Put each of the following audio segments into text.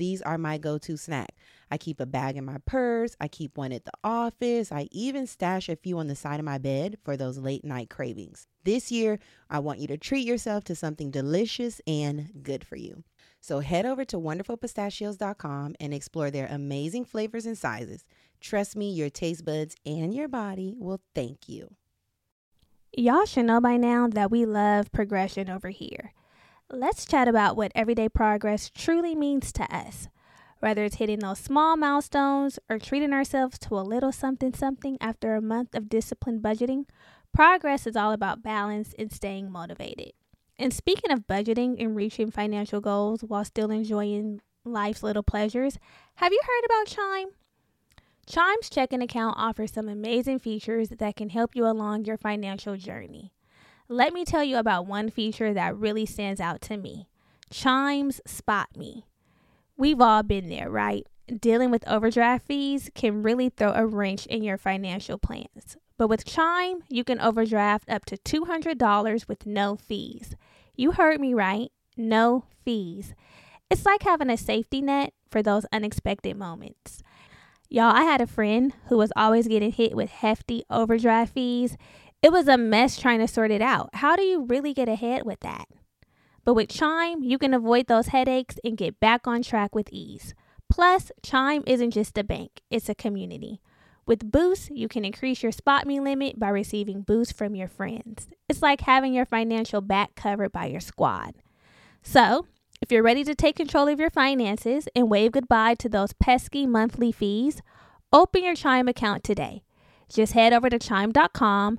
these are my go to snack. I keep a bag in my purse, I keep one at the office, I even stash a few on the side of my bed for those late night cravings. This year, I want you to treat yourself to something delicious and good for you. So head over to wonderfulpistachios.com and explore their amazing flavors and sizes. Trust me, your taste buds and your body will thank you. Y'all should know by now that we love progression over here. Let's chat about what everyday progress truly means to us. Whether it's hitting those small milestones or treating ourselves to a little something something after a month of disciplined budgeting, progress is all about balance and staying motivated. And speaking of budgeting and reaching financial goals while still enjoying life's little pleasures, have you heard about Chime? Chime's checking account offers some amazing features that can help you along your financial journey. Let me tell you about one feature that really stands out to me Chime's Spot Me. We've all been there, right? Dealing with overdraft fees can really throw a wrench in your financial plans. But with Chime, you can overdraft up to $200 with no fees. You heard me right, no fees. It's like having a safety net for those unexpected moments. Y'all, I had a friend who was always getting hit with hefty overdraft fees. It was a mess trying to sort it out. How do you really get ahead with that? But with Chime, you can avoid those headaches and get back on track with ease. Plus, Chime isn't just a bank, it's a community. With Boost, you can increase your Spot Me limit by receiving boosts from your friends. It's like having your financial back covered by your squad. So, if you're ready to take control of your finances and wave goodbye to those pesky monthly fees, open your Chime account today. Just head over to chime.com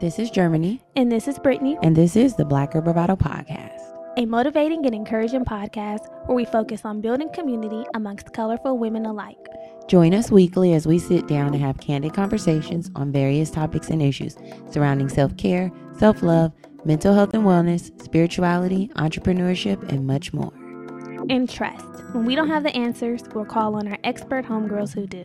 This is Germani, And this is Brittany, and this is the Black Girl Bravado Podcast. a motivating and encouraging podcast where we focus on building community amongst colorful women alike. Join us weekly as we sit down and have candid conversations on various topics and issues surrounding self care, self love, mental health and wellness, spirituality, entrepreneurship, and much more. And trust, when we don't have the answers, we'll call on our expert homegirls who do.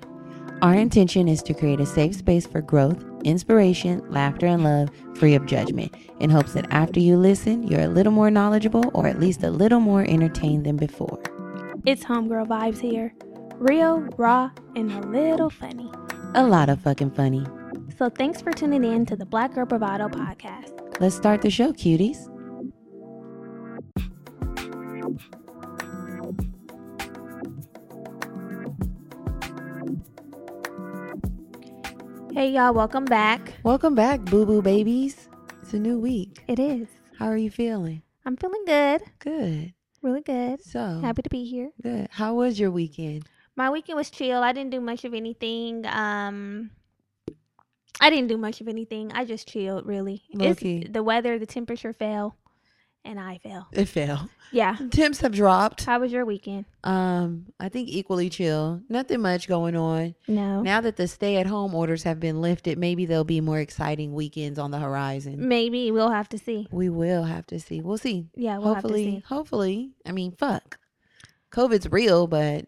Our intention is to create a safe space for growth, inspiration, laughter, and love, free of judgment, in hopes that after you listen, you're a little more knowledgeable or at least a little more entertained than before. It's homegirl vibes here. Real, raw, and a little funny. A lot of fucking funny. So thanks for tuning in to the Black Girl Bravado podcast. Let's start the show, cuties. Hey y'all, welcome back. Welcome back, boo boo babies. It's a new week. It is. How are you feeling? I'm feeling good. Good. Really good. So, Happy to be here. good. How was your weekend? My weekend was chill. I didn't do much of anything. Um I didn't do much of anything. I just chilled really. It's, Low-key. the weather, the temperature fell. And I fell. It fell. Yeah. Temps have dropped. How was your weekend? Um, I think equally chill. Nothing much going on. No. Now that the stay at home orders have been lifted, maybe there'll be more exciting weekends on the horizon. Maybe we'll have to see. We will have to see. We'll see. Yeah, we'll hopefully, have to see. hopefully. I mean, fuck. COVID's real, but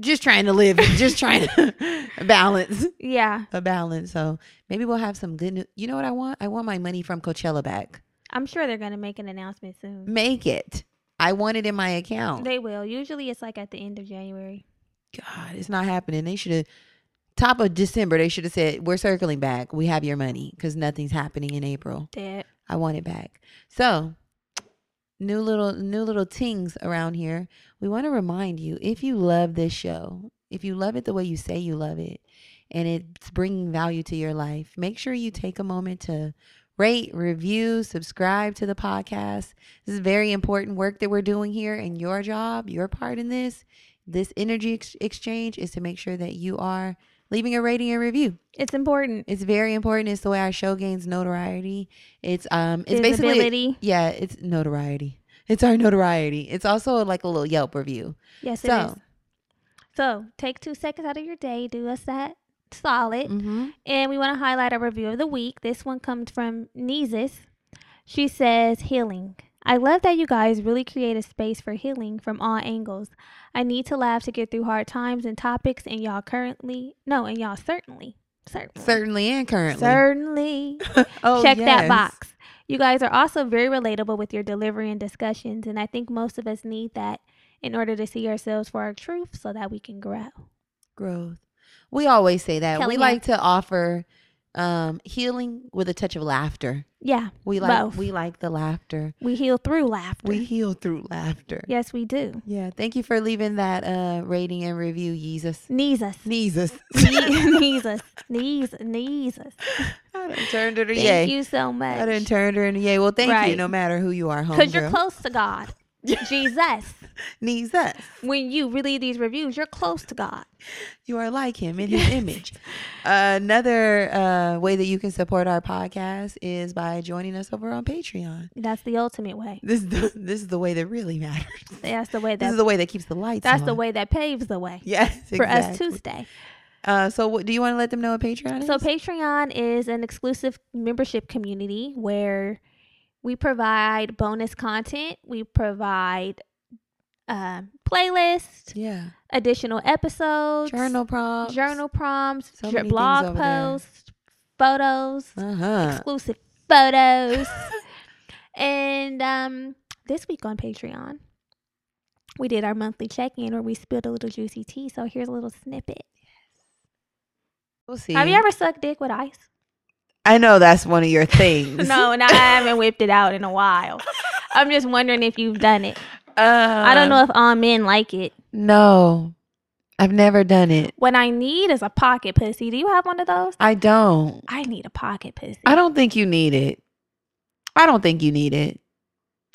just trying to live, just trying to balance Yeah. a balance. So maybe we'll have some good news. You know what I want? I want my money from Coachella back. I'm sure they're going to make an announcement soon. Make it. I want it in my account. They will. Usually it's like at the end of January. God, it's not happening. They should have top of December. They should have said, "We're circling back. We have your money because nothing's happening in April. Dead. I want it back." So, new little new little tings around here. We want to remind you if you love this show, if you love it the way you say you love it, and it's bringing value to your life, make sure you take a moment to rate, review, subscribe to the podcast. This is very important work that we're doing here, and your job, your part in this, this energy ex- exchange is to make sure that you are leaving a rating and review. It's important. It's very important. It's the way our show gains notoriety. It's um, it's basically yeah, it's notoriety. It's our notoriety. It's also like a little Yelp review. Yes, it So- is. So take two seconds out of your day. Do us that solid. Mm-hmm. And we want to highlight our review of the week. This one comes from Neezus. She says, Healing. I love that you guys really create a space for healing from all angles. I need to laugh to get through hard times and topics, and y'all currently, no, and y'all certainly, certainly, Certainly and currently. certainly oh, check that box. You guys are also very relatable with your delivery and discussions, and I think most of us need that in order to see ourselves for our truth so that we can grow. Growth. We always say that. We like to offer um healing with a touch of laughter. Yeah, We like Both. we like the laughter. we heal through laughter. We heal through laughter. yes, we do. Yeah. Thank you for leaving that uh rating and review, Jesus. Knees us. Sneezes. knees us. Knees, knees. I done turned her to Thank yay. you so much. I done turned her into yay. Well, thank you, no matter who you are, home Because you're close to God. Jesus. Needs us. When you read these reviews, you're close to God. You are like him in his image. another uh, way that you can support our podcast is by joining us over on Patreon. That's the ultimate way. This is the, this is the way that really matters. That's the way This that is the way that keeps the lights that's on. the way that paves the way Yes, for us exactly. to stay. Uh, so, what do you want to let them know what Patreon is? So Patreon is an exclusive membership community where we provide bonus content. We provide uh, playlists, yeah, additional episodes, journal prompts, journal prompts, So blog over there. posts, photos, Uh huh. exclusive photos. and um, this week on Patreon, we did our monthly check-in where we spilled a little juicy tea. So here's a little snippet. We'll see. Have you ever sucked dick with ice? I know that's one of your things. no, and I haven't whipped it out in a while. I'm just wondering if you've done it. Uh, I don't know if all men like it. No, I've never done it. What I need is a pocket pussy. Do you have one of those? I don't. I need a pocket pussy. I don't think you need it. I don't think you need it.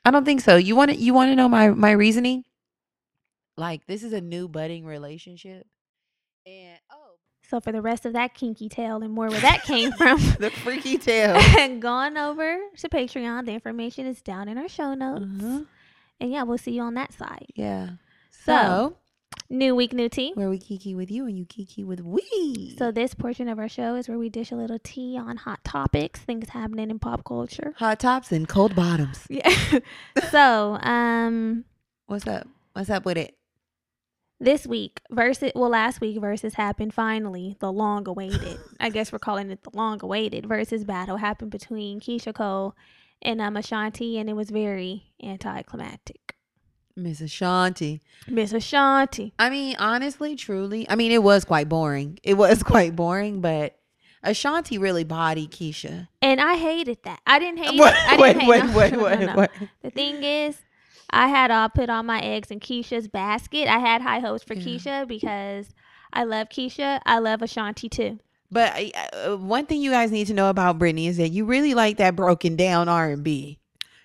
I don't think so. You want to you want to know my my reasoning? Like this is a new budding relationship. And oh, So for the rest of that kinky tale and more where that came from, the freaky tale. gone over to Patreon. The information is down in our show notes. uh-huh. And yeah, we'll see you on that side. Yeah. So- So, New week, new tea. where we kiki with you and you kiki with we. So this portion of our show is where we dish a little tea on hot topics, things happening in pop culture. hot tops and cold bottoms. Yeah. so, um, What's up? What's up with it? This week versus well last week versus happened finally the long awaited i guess we're calling it the long awaited versus battle happened between keyshia cole and um ashanti and it was very anticlimactic Miss Ashanti. miss ashanti I mean, honestly, truly, I mean, it was quite boring. It was quite boring, but Ashanti really bodied Keyshia. and i hated that i didn't hate Wait, it i wait, didn't hate wait, no, wait, no, no, wait, no. wait. the thing is i had all put all my eggs in keyshia's basket i had high hopes for Yeah. keyshia because i love keyshia i love ashanti too But uh, one thing you guys need to know about Britney is that you really like that broken down R and B.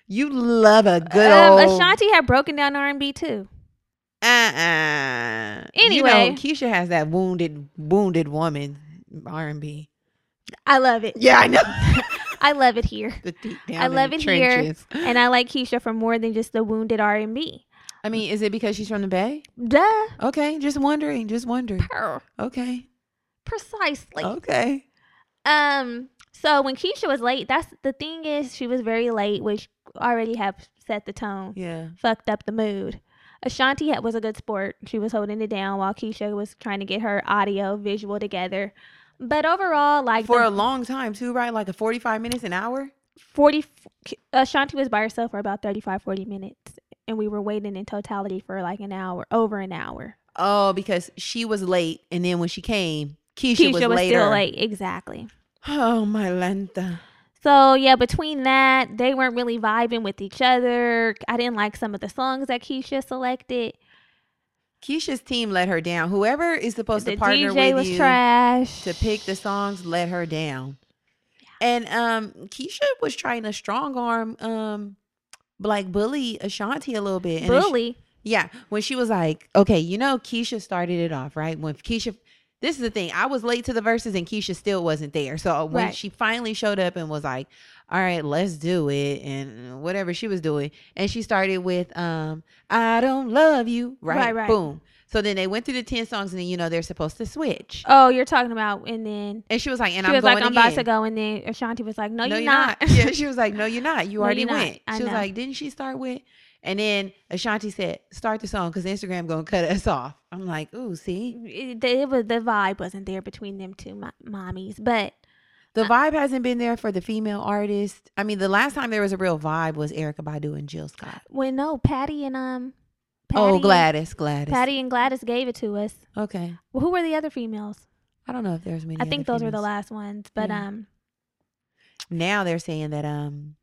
You love a good um, old ashanti had broken down r&b too Uh-uh. you Anyway. know, Keyshia has that wounded, wounded woman R and B. i love it Yeah, I know. I love it here. The deep down I love it here. trenches. And I like Keyshia for more than just the wounded R&B. I mean, is it because she's from the Bay? Duh. Okay, just wondering, just wondering. Okay, Precisely. okay. Um. So when Keyshia was late, that's the thing is she was very late, which already have set the tone, Yeah. fucked up the mood. Ashanti was a good sport. She was holding it down while Keyshia was trying to get her audio visual together. But overall, like For the a long time too, right? Like a forty-five minutes an hour. 40 Ashanti was by herself for about 35 40 minutes and we were waiting in totality for like an hour, over an hour. Oh, because she was late, and then when she came, Keyshia, Keyshia was, was, later. still late, exactly. Oh my lenta. So yeah, between that, they weren't really vibing with each other. I didn't like some of the songs that Keyshia selected. Keyshia's team let her down. Whoever is supposed The to partner DJ with was you trash. to pick the songs let her down. And um Keyshia was trying to strong arm um like bully Ashanti a little bit. And she- bully. yeah, when she was like, okay, you know, Keyshia started it off, right? When Keyshia, this is the thing, I was late to the verses and Keyshia still wasn't there. So when Right. she finally showed up and was like, all right, let's do it, and whatever she was doing, and she started with, um, I don't love you, right? Right, right. Boom. So then they went through the 10 songs and then, you know, they're supposed to switch. Oh, you're talking about and then And she was like, and she I'm was going like, I'm again. about to go, and then Ashanti was like, No, no, you're, you're not. not. yeah, she was like, no, you're not. You No, already went. I She was know. like, didn't she start with? And then Ashanti said, start the song because Instagram gonna cut us off. I'm like, ooh, see, it, it was the vibe wasn't there between them two mo- mommies, but the vibe hasn't been there for the female artist. I mean, the last time there was a real vibe was Erykah Badu and Jill Scott. when no Patty and um, Patty, oh, Gladys, Gladys. Patty and Gladys gave it to us. Okay, Well, who were the other females? I don't know if there's many. I think those were the last ones, but Yeah. um, Now they're saying that um,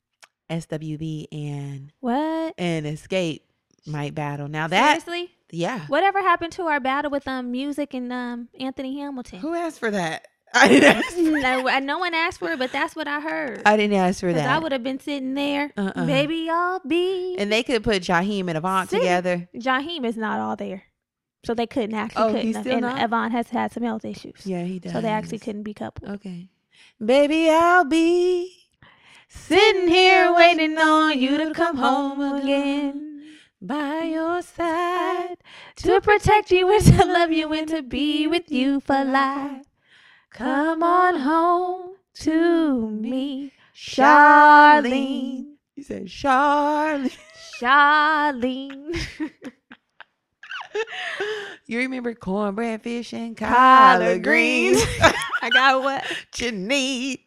SWV and what? and Xscape might battle. Now that Seriously, yeah, whatever happened to our battle with um Musiq and um Anthony Hamilton? who asked for that? I didn't ask. no, mm, no one asked for it, but that's what I heard. I didn't ask for that. I would have been sitting there, Uh-uh. baby, I'll be. And they could put Jaheim and Avant See? together. Jaheim is not all there, so they couldn't actually. Oh, couldn't he's have. still and not? Yvonne has had some health issues, Yeah, he does. so they actually couldn't be coupled. Okay. Baby, I'll be sitting here waiting on you to come home again. By your side to protect you and to love you and to be with you for life. Come on home to me, Charlene. You said Charlene. Charlene. You remember cornbread fish and Collard collard greens? I got what? you need.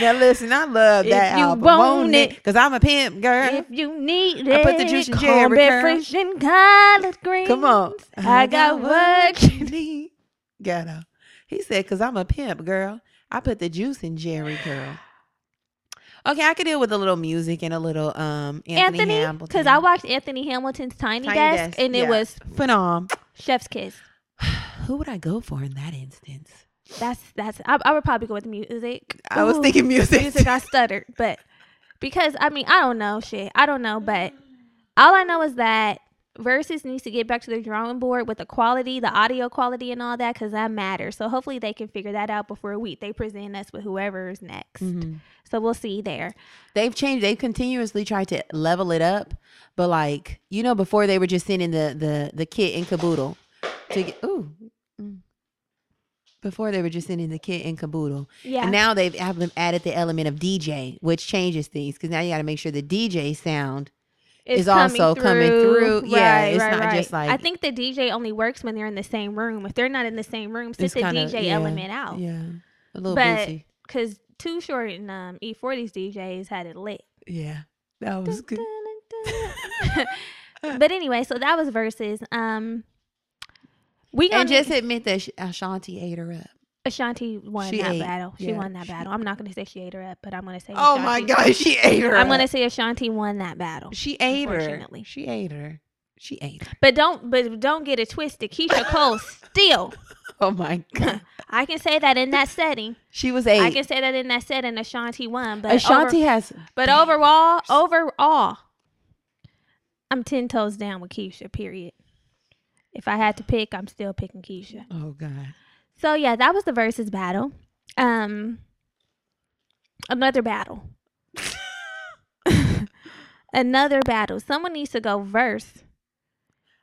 Now listen, I love If that you album. want it. it? Cause I'm a pimp girl. If you need it, I put the juice in cornbread fresh and collard greens. Come on. I got what you need. Ghetto. He said, cause I'm a pimp girl. I put the juice in Jerry curl. Okay, I could deal with a little Musiq and a little um Anthony, Anthony, Hamilton. because I watched Anthony Hamilton's Tiny, Tiny Desk, Desk, and it was Phenom. Chef's Kiss. Who would I go for in that instance? That's that's. I, I would probably go with Musiq. I was thinking Musiq. Musiq. I stuttered, but because I mean I don't know shit. I don't know, but all I know is that Versus needs to get back to the drawing board with the quality, the audio quality, and all that, because that matters. So hopefully they can figure that out before a week they present us with whoever's next. Mhm. So we'll see there. They've changed. They've continuously tried to level it up, but like you know, before they were just sending the the the kit and caboodle to get. Ooh. mm. Before they were just sending the kit and caboodle, Yeah. and now they've add- added the element of DJ, which changes things because now you got to make sure the DJ sound. It's is also coming through. Yeah, it's right, not right. just like- I think the DJ only works when they're in the same room. If they're not in the same room, sit the kinda- DJ yeah, element out. Yeah, a little But busy. because Too Short and um, E40's DJs had it lit. Yeah, that was good. but anyway, so that was versus. Um, we gonna And just admit that Ashanti ate her up. Ashanti won She that ate, battle. She yeah, won that she- battle. I'm not gonna say she ate her up, but I'm gonna say. Oh my God, she ate her. I'm gonna say Ashanti won that battle. She ate her. She ate her. She ate her. But don't, but don't get it twisted. Keyshia Cole still. Oh my god. I can say that in that setting. She was eight. I can say that in that setting. Ashanti won, but Ashanti over- has but overall, overall, I'm ten toes down with Keyshia. Period. If I had to pick, I'm still picking Keyshia. Oh god. So yeah, that was the versus battle. Um, Another battle. Another battle. Someone needs to go verse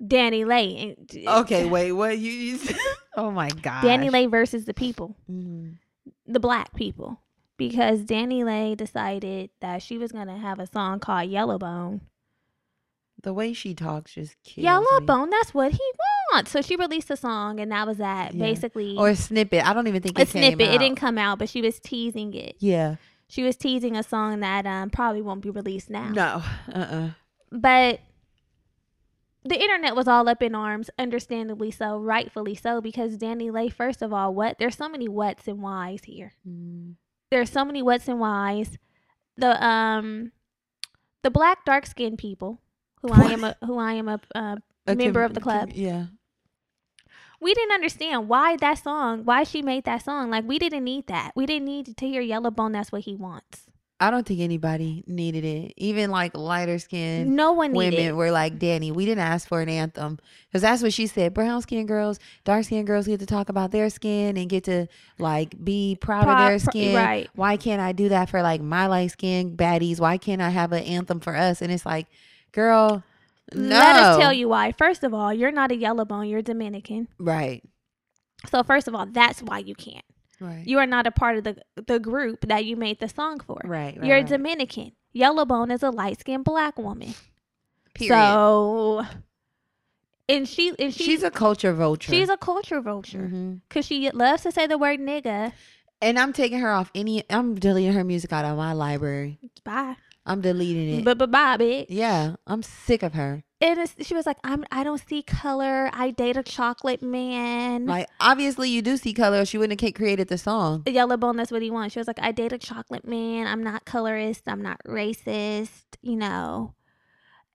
DaniLeigh. Okay, wait, what you? you oh my god. DaniLeigh versus the people, Mhm. the black people. Because DaniLeigh decided that she was to have a song called Yellowbone. The way she talks just kills me. Yellowbone, that's what he So she released a song, and that was that. Yeah. Basically, Or a snippet. I don't even think a it came snippet. It didn't come out, but she was teasing it. Yeah. She was teasing a song that um, probably won't be released now. No. Uh. uh But the internet was all up in arms, understandably so, rightfully so, because DaniLeigh, first of all, what there's so many whats and whys here. Mm. There's so many whats and whys. The um the black dark skinned people who I am a who I am a uh, A member com- of the club. com- yeah. We didn't understand why that song, why she made that song. Like we didn't need that. We didn't need to hear Yellow Bone. That's what he wants. I don't think anybody needed it. Even like lighter skinned No one needed. women it. were like, Danny, we didn't ask for an anthem. Because that's what she said. Brown skinned girls, dark skinned girls get to talk about their skin and get to like be proud Pro- of their skin. right. Why can't I do that for like my light skinned baddies? Why can't I have an anthem for us? And it's like, girl, no. Let us tell you why. First of all, you're not a Yellowbone. You're Dominican. Right. So first of all, that's why you can't. Right. You are not a part of the the group that you made the song for. right. right, You're right. Dominican. Yellowbone is a light skinned black woman. Period. So, and she and she, she's a culture vulture. she's a culture vulture mm-hmm. because she loves to say the word nigga. And I'm taking her off any. I'm deleting her music out of my library. Bye, I'm deleting it. but but bitch. yeah, I'm sick of her. And it's, she was like, I'm I don't see color. I date a chocolate man. Like, obviously, you do see color. She wouldn't have created the song. Yellow bone. that's what he wants. She was like, I date a chocolate man. I'm not colorist. I'm not racist. You know,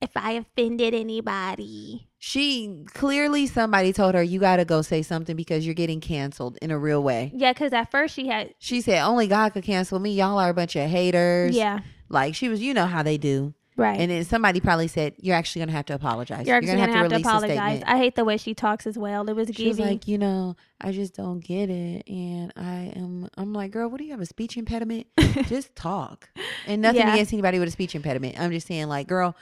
if I offended anybody, She clearly somebody told her you got to go say something because you're getting canceled in a real way. yeah, because at first she had, She said only God could cancel me. Y'all are a bunch of haters. yeah, like she was. You know how they do. right. And then somebody probably said you're actually gonna have to apologize. You're actually gonna, have, to release a apologize. statement." I hate the way she talks as well. It was She was giving. like, you know, I just don't get it, and I am. I'm like, girl, what do you have a speech impediment? just talk, and nothing Yeah. against anybody with a speech impediment. I'm just saying, like, girl,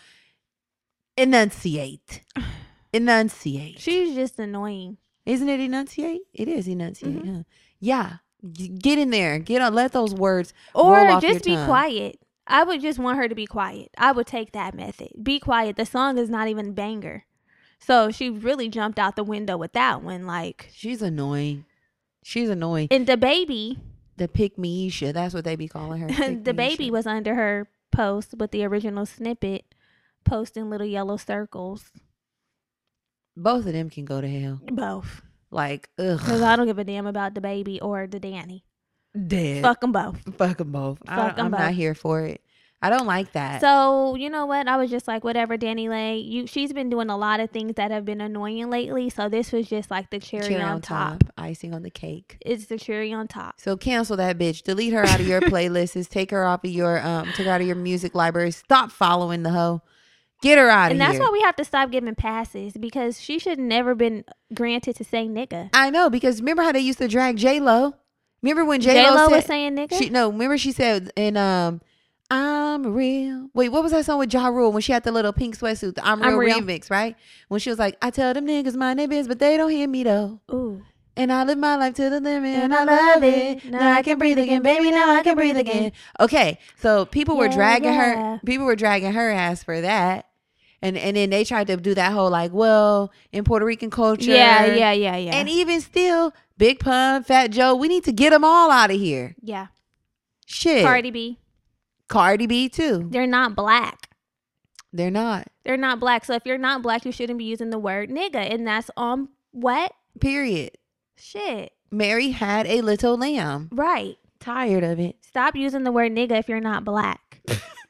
enunciate, enunciate. She's just annoying. Isn't it enunciate? It is enunciate. Mhm. huh? Yeah, G- get in there, get on. Let those words Or roll off just be tongue. quiet. I would just want her to be quiet. I would take that method. Be quiet. The song is not even banger. So she really jumped out the window with that one. Like, She's annoying. She's annoying. and DaBaby, The pick me Isha. That's what they be calling her. DaBaby was under her post with the original snippet, posting little yellow circles. Both of them can go to hell. Both. Like, ugh. Because I don't give a damn about DaBaby or the Danny. Dead. Fuck them both. Fuck them both. I, I'm both. not here for it. I don't like that. So you know what? I was just like, whatever, DaniLeigh. You, she's been doing a lot of things that have been annoying lately. So this was just like the cherry, on, top. icing on the cake. It's the cherry on top. So cancel that bitch. Delete her out of your playlists. Take her off of your um. Take her out of your music library. Stop following the hoe. Get her out of here. And here. that's why we have to stop giving passes because she should never been granted to say nigga. I know because remember how they used to drag J Lo. Remember when J Lo was saying nigga. she no. Remember she said in um. I'm real. Wait, what was that song with Ja Rule when she had the little pink sweatsuit? The I'm real, I'm Real. remix, right? When she was like, I tell them niggas my name is, but they don't hear me though. Ooh. And I live my life to the limit and I love it. Now I can breathe again, baby. Now I can breathe again. Okay. So people were Yeah, dragging yeah. her people were dragging her ass for that. And and then they tried to do that whole like, well, in Puerto Rican culture. Yeah, yeah, yeah, yeah. And even still, Big Pun, Fat Joe, we need to get them all out of here. yeah. Shit. Cardi B. Cardi B too. They're not black. They're not. They're not black. So if you're not black, you shouldn't be using the word nigga. And that's on what? Period. Shit. Mary had a little lamb. Right. Tired of it. Stop using the word nigga if you're not black.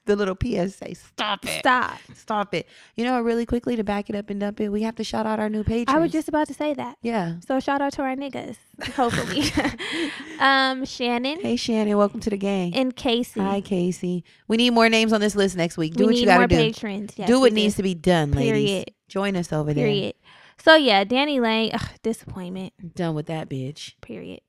The little PSA. Stop it. Stop. Stop it. You know, really quickly to back it up and dump it, we have to shout out our new patrons. I was just about to say that. Yeah. So shout out to our niggas, hopefully. um, Shannon Hey Shannon, welcome to the gang. and Casey. Hi Casey. We need more names on this list next week. Do we what need you gotta more do. patrons. Yes, do what needs to be done, ladies. Period. Join us over there. Period. So yeah, Danny Lane, ugh, disappointment. Done with that bitch. Period.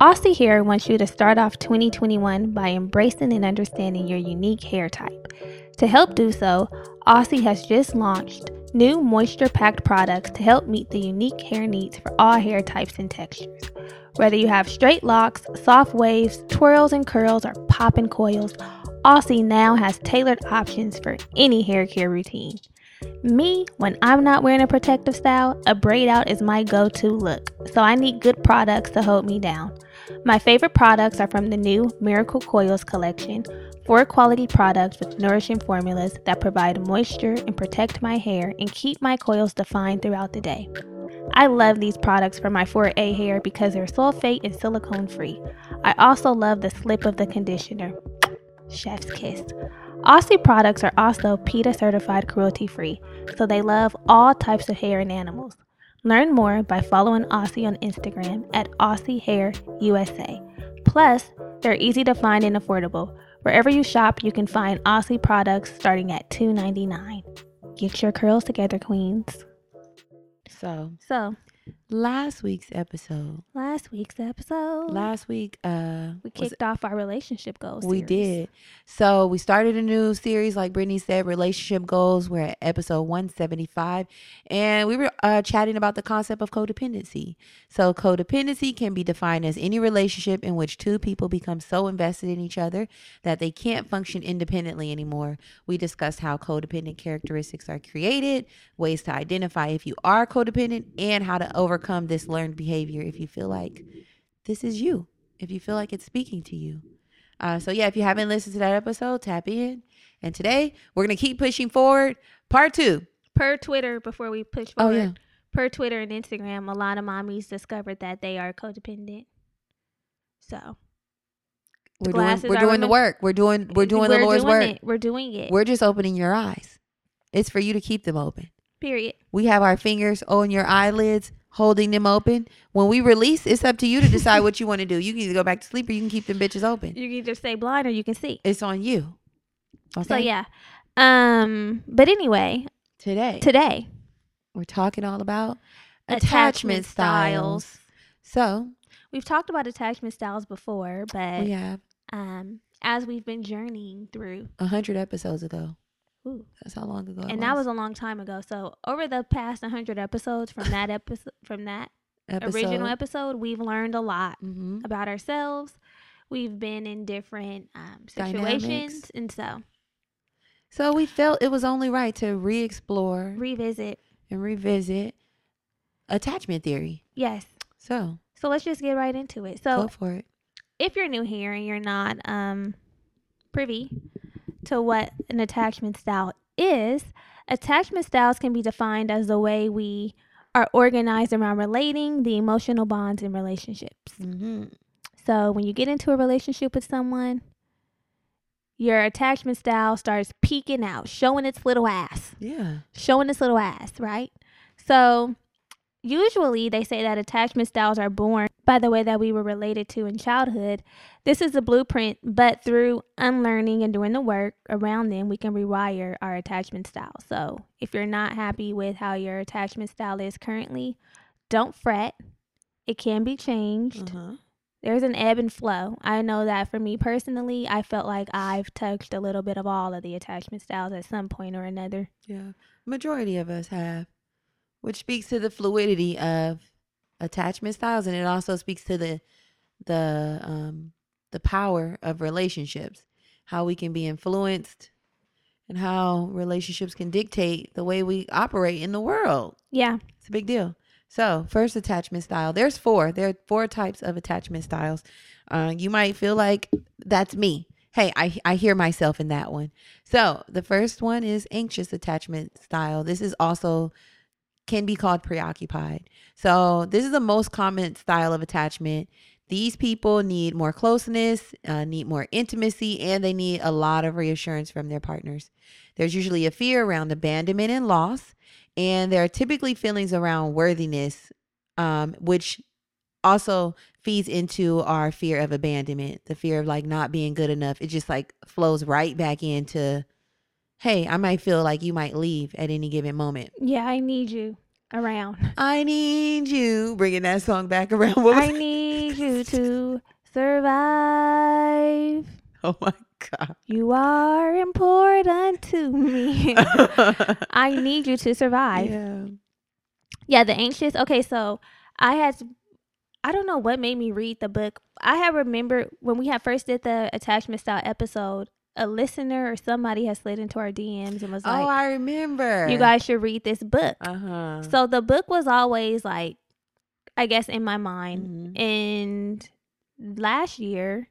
Aussie Hair wants you to start off 2021 by embracing and understanding your unique hair type. To help do so, Aussie has just launched new moisture packed products to help meet the unique hair needs for all hair types and textures. Whether you have straight locks, soft waves, twirls and curls, or popping coils, Aussie now has tailored options for any hair care routine. Me, when I'm not wearing a protective style, a braid out is my go to look, so I need good products to hold me down. My favorite products are from the new Miracle Coils collection, four quality products with nourishing formulas that provide moisture and protect my hair and keep my coils defined throughout the day. I love these products for my 4A hair because they're sulfate and silicone free. I also love the slip of the conditioner. Chef's kiss. Aussie products are also PETA certified cruelty free, so they love all types of hair and animals. Learn more by following Aussie on Instagram at Aussie Hair USA. Plus, they're easy to find and affordable. Wherever you shop, you can find Aussie products starting at $2.99. Get your curls together, queens. So, So, last week's episode, last week's episode, last week, uh, we kicked off our relationship goals. We series. did. So we started a new series, like Brittany said, relationship goals. We're at episode 175, and we were uh, chatting about the concept of codependency. So codependency can be defined as any relationship in which two people become so invested in each other that they can't function independently anymore. We discussed how codependent characteristics are created, ways to identify if you are codependent, and how to overcome this learned behavior if you feel like this is you, if you feel like it's speaking to you. Uh, so yeah, if you haven't listened to that episode, tap in. And today we're gonna keep pushing forward. Part two. Per Twitter, before we push Oh forward, yeah. per Twitter and Instagram, a lot of mommies discovered that they are codependent. So We're doing we're doing the work. We're doing we're doing the Lord's doing work. It. We're doing it. We're just opening your eyes. It's for you to keep them open. Period. We have our fingers on your eyelids, holding them open. When we release, it's up to you to decide what you want to do. You can either go back to sleep or you can keep them bitches open. You can either stay blind or you can see. It's on you. Okay. So yeah. Um. But anyway, Today today we're talking all about Attachment attachment, styles. styles. So we've talked about attachment styles before, but we have um, as we've been journeying through, a hundred episodes ago. Ooh, That's how long ago. and that was a long time ago. So over the past 100 episodes from that episode, from that original episode, we've learned a lot hmm about ourselves. We've been in different um, Dynamics. situations, and so So we felt it was only right to re-explore revisit. and revisit attachment theory. Yes. So So let's just get right into it. go So for it. if you're new here and you're not um, privy to what an attachment style is, attachment styles can be defined as the way we are organized around relating, the emotional bonds in relationships. Mm-hmm. So when you get into a relationship with someone, your attachment style starts peeking out, showing its little ass Yeah. showing its little ass, right? So, usually they say that attachment styles are born by the way that we were related to in childhood. This is the blueprint, but through unlearning and doing the work around them, we can rewire our attachment style. So, if you're not happy with how your attachment style is currently, don't fret. It can be changed Uh-huh. there's an ebb and flow. I know that for me personally, I felt like I've touched a little bit of all of the attachment styles at some point or another. Yeah. Majority of us have, which speaks to the fluidity of attachment styles, and it also speaks to the the um the power of relationships, how we can be influenced, and how relationships can dictate the way we operate in the world. Yeah. It's a big deal. So, first attachment style. There's four. There are four types of attachment styles. Uh, you might feel like that's me. Hey, I I hear myself in that one. So, the first one is anxious attachment style. This is also can be called preoccupied. So, this is the most common style of attachment. These people need more closeness, uh, need more intimacy, and they need a lot of reassurance from their partners. There's usually a fear around abandonment and loss and there are typically feelings around worthiness um, which also feeds into our fear of abandonment the fear of like not being good enough it just like flows right back into hey i might feel like you might leave at any given moment Yeah, I need you around. i need you bringing that song back around I need you to survive. Oh my god. You are important to me. I need you to survive. Yeah. Yeah, the anxious. Okay, so I had I don't know what made me read the book. I have remembered when we had first did the attachment style episode, a listener or somebody has slid into our DMs and was like, oh, I remember. "You guys should read this book." Uh huh. So the book was always like I guess in my mind. Mhm. And last year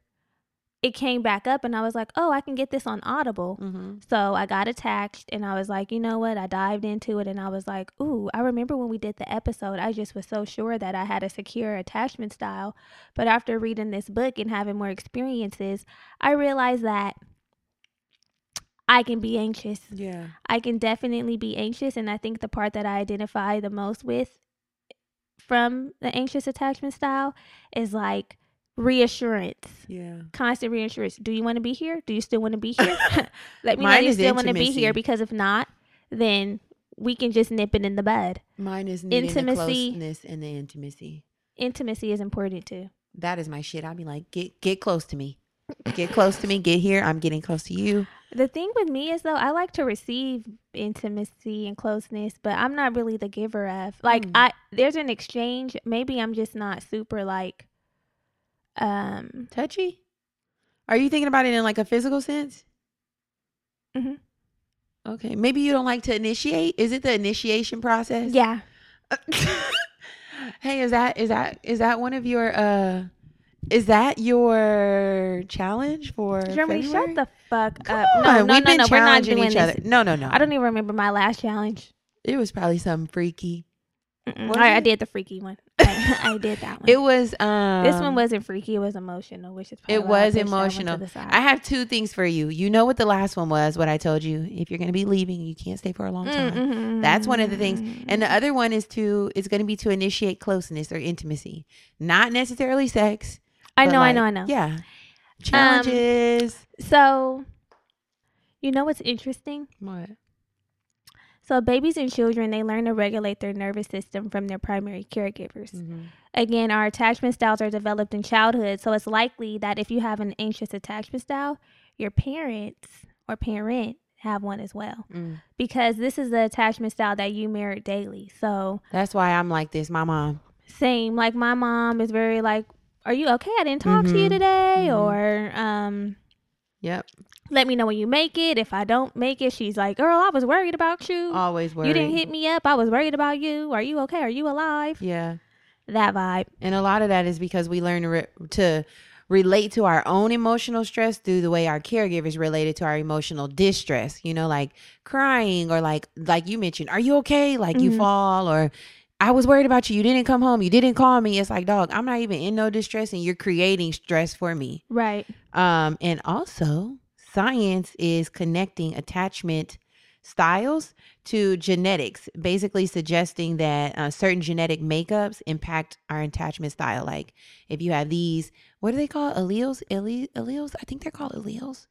it came back up and I was like, "Oh, I can get this on Audible." Mm-hmm. So I got attached and I was like, you know what? I dived into it and I was like, ooh, I remember when we did the episode, I just was so sure that I had a secure attachment style. But after reading this book and having more experiences, I realized that I can be anxious. Yeah. I can definitely be anxious. And I think the part that I identify the most with from the anxious attachment style is like reassurance Yeah. constant reassurance. Do you want to be here? Do you still want to be here? Let me know you still want to be here because if not, then we can just nip it in the bud. Mine is Intimacy. the closeness and the intimacy. Intimacy is important too. That is my shit. I'd be like, get get close to me. Get close to me. Get here. I'm getting close to you. The thing with me is though, I like to receive intimacy and closeness, but I'm not really the giver of. Like Mm. I there's an exchange. Maybe I'm just not super like um Touchy? Are you thinking about it in like a physical sense? Mhm. Okay. Maybe you don't like to initiate. Is it the initiation process? yeah. hey, is that is that is that one of your uh is that your challenge for Germani, February? shut the fuck Come up. on, No, no, we've no, been no. We're not challenging doing each this. other. No, no, no. I don't even remember my last challenge. It was probably something freaky. I, I did the freaky one. I, I did that one. It was um this one wasn't freaky. It was emotional, which is It was pushed that one to emotional. I have two things for you. You know what the last one was, what I told you. If you're gonna be leaving, you can't stay for a long time. Mm-mm. That's one of the things. And the other one is to it's gonna be to initiate closeness or intimacy. Not necessarily sex. I know, I know, I know. Yeah. Challenges. So, you know what's interesting? what? So, babies and children they learn to regulate their nervous system from their primary caregivers. Mm-hmm. Again, our attachment styles are developed in childhood, so it's likely that if you have an anxious attachment style, your parents or parent have one as well. Mm. Because this is the attachment style that you mirror daily. So, That's why I'm like this. My mom. same like my mom is very like are you okay i didn't talk to you Mhm. today Mhm. or um Yep. let me know when you make it if i don't make it she's like girl i was worried about you Always worried. you didn't hit me up i was worried about you are you okay are you alive Yeah. that vibe And a lot of that is because we learn to, re- to relate to our own emotional stress through the way our caregivers related to our emotional distress. You know, like crying or like like you mentioned, "Are you okay?" Like you Mhm. fall or I was worried about you. You didn't come home. You didn't call me. It's like, dog, I'm not even in no distress, and you're creating stress for me. right Um, and also, science is connecting attachment styles to genetics, basically suggesting that uh, certain genetic makeups impact our attachment style. Like if you have these, what do they call alleles? Alle- Alleles? I think they're called alleles.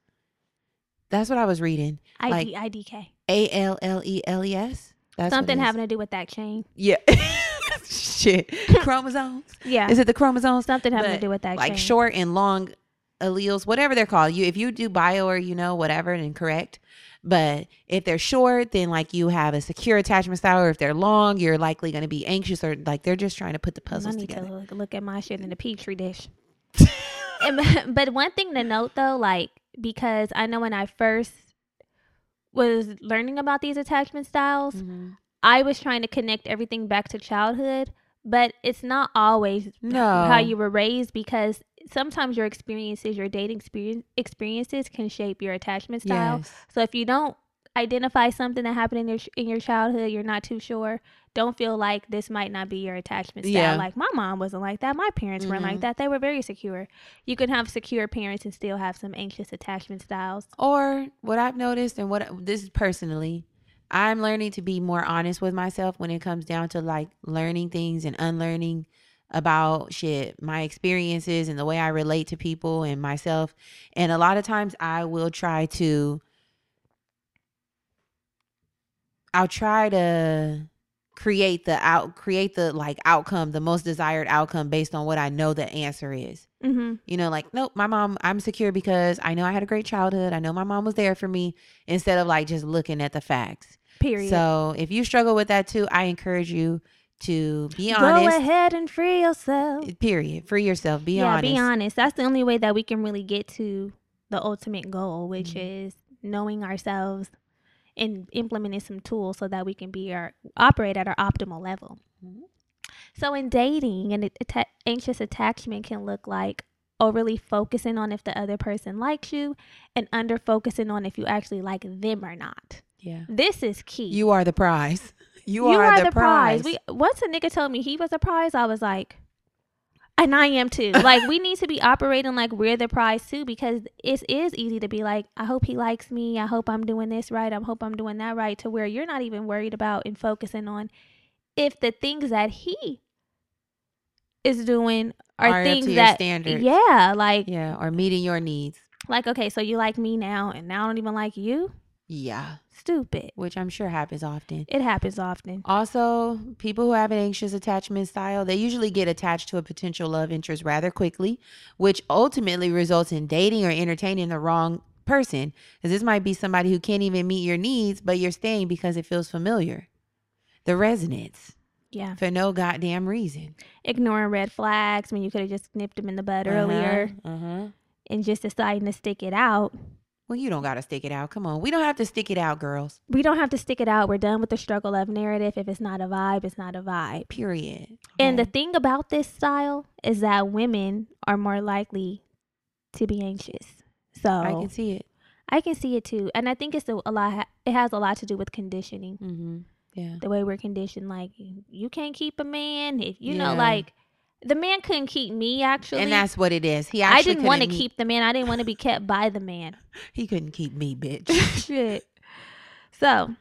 That's what I was reading. Like- idk A L L E L E S. That's something having to do with that chain Yeah. Shit. Chromosomes. yeah Is it the chromosomes? something having to do with that like chain. short and long alleles, whatever they're called. You if you do bio or you know whatever and correct. But if they're short, then like you have a secure attachment style, or if they're long, you're likely going to be anxious, or like they're just trying to put the I puzzles need together. to look, look at my shit in the petri dish. And- but one thing to note though, like because I know when I first was learning about these attachment styles, Mhm. I was trying to connect everything back to childhood, but it's not always No. how you were raised because sometimes your experiences, your dating experience, experiences can shape your attachment style. Yes. So if you don't identify something that happened in your in your childhood, you're not too sure. Don't feel like this might not be your attachment style. Yeah. Like my mom wasn't like that. My parents weren't like Mhm. that. They were very secure. You can have secure parents and still have some anxious attachment styles. Or what I've noticed, and what this is personally, I'm learning to be more honest with myself when it comes down to like learning things and unlearning about shit, my experiences and the way I relate to people and myself. And a lot of times I will try to, I'll try to create the out create the like outcome, the most desired outcome based on what I know the answer is. Mm-hmm. You know, like, nope, my mom, I'm secure because I know I had a great childhood. I know my mom was there for me instead of like just looking at the facts. Period. So if you struggle with that too, I encourage you to be honest Go ahead and free yourself. Period. Free yourself. Be yeah, honest. be honest. That's the only way that we can really get to the ultimate goal, which Mhm. is knowing ourselves and implementing some tools so that we can be our operate at our optimal level. Mhm. So in dating, an atta- anxious attachment can look like overly focusing on if the other person likes you and under focusing on if you actually like them or not. Yeah. This is key. You are the prize. You, are, the, prize. We once a nigga told me he was a prize, I was like, and I am too. like we need to be operating like we're the prize too, because it is easy to be like, I hope he likes me. I hope I'm doing this right. I hope I'm doing that right. To where you're not even worried about and focusing on if the things that he is doing are, Are up things to your that standards. yeah, like yeah. Or meeting your needs. like okay, so you like me now, and now I don't even like you. Yeah. Stupid. Which I'm sure happens often. It happens often. Also, people who have an anxious attachment style, they usually get attached to a potential love interest rather quickly, which ultimately results in dating or entertaining the wrong person. Because this might be somebody who can't even meet your needs, but you're staying because it feels familiar. The resonance Yeah. for no goddamn reason. ignoring red flags when you could have just nipped them in the bud earlier Uh huh. and just deciding to stick it out. Well, you don't got to stick it out. Come on. We don't have to stick it out, girls. We don't have to stick it out. We're done with the struggle of narrative. If it's not a vibe, it's not a vibe. Period. And the thing about this style is that women are more likely to be anxious. So I can see it. I can see it too. And I think it's a, a lot, it has a lot to do with conditioning. Mm-hmm. Yeah. The way we're conditioned. Like, you can't keep a man. If, you know, like, the man couldn't keep me actually. And that's what it is. He I didn't want to keep the man. I didn't want to be kept by the man. He couldn't keep me, bitch. Shit. So,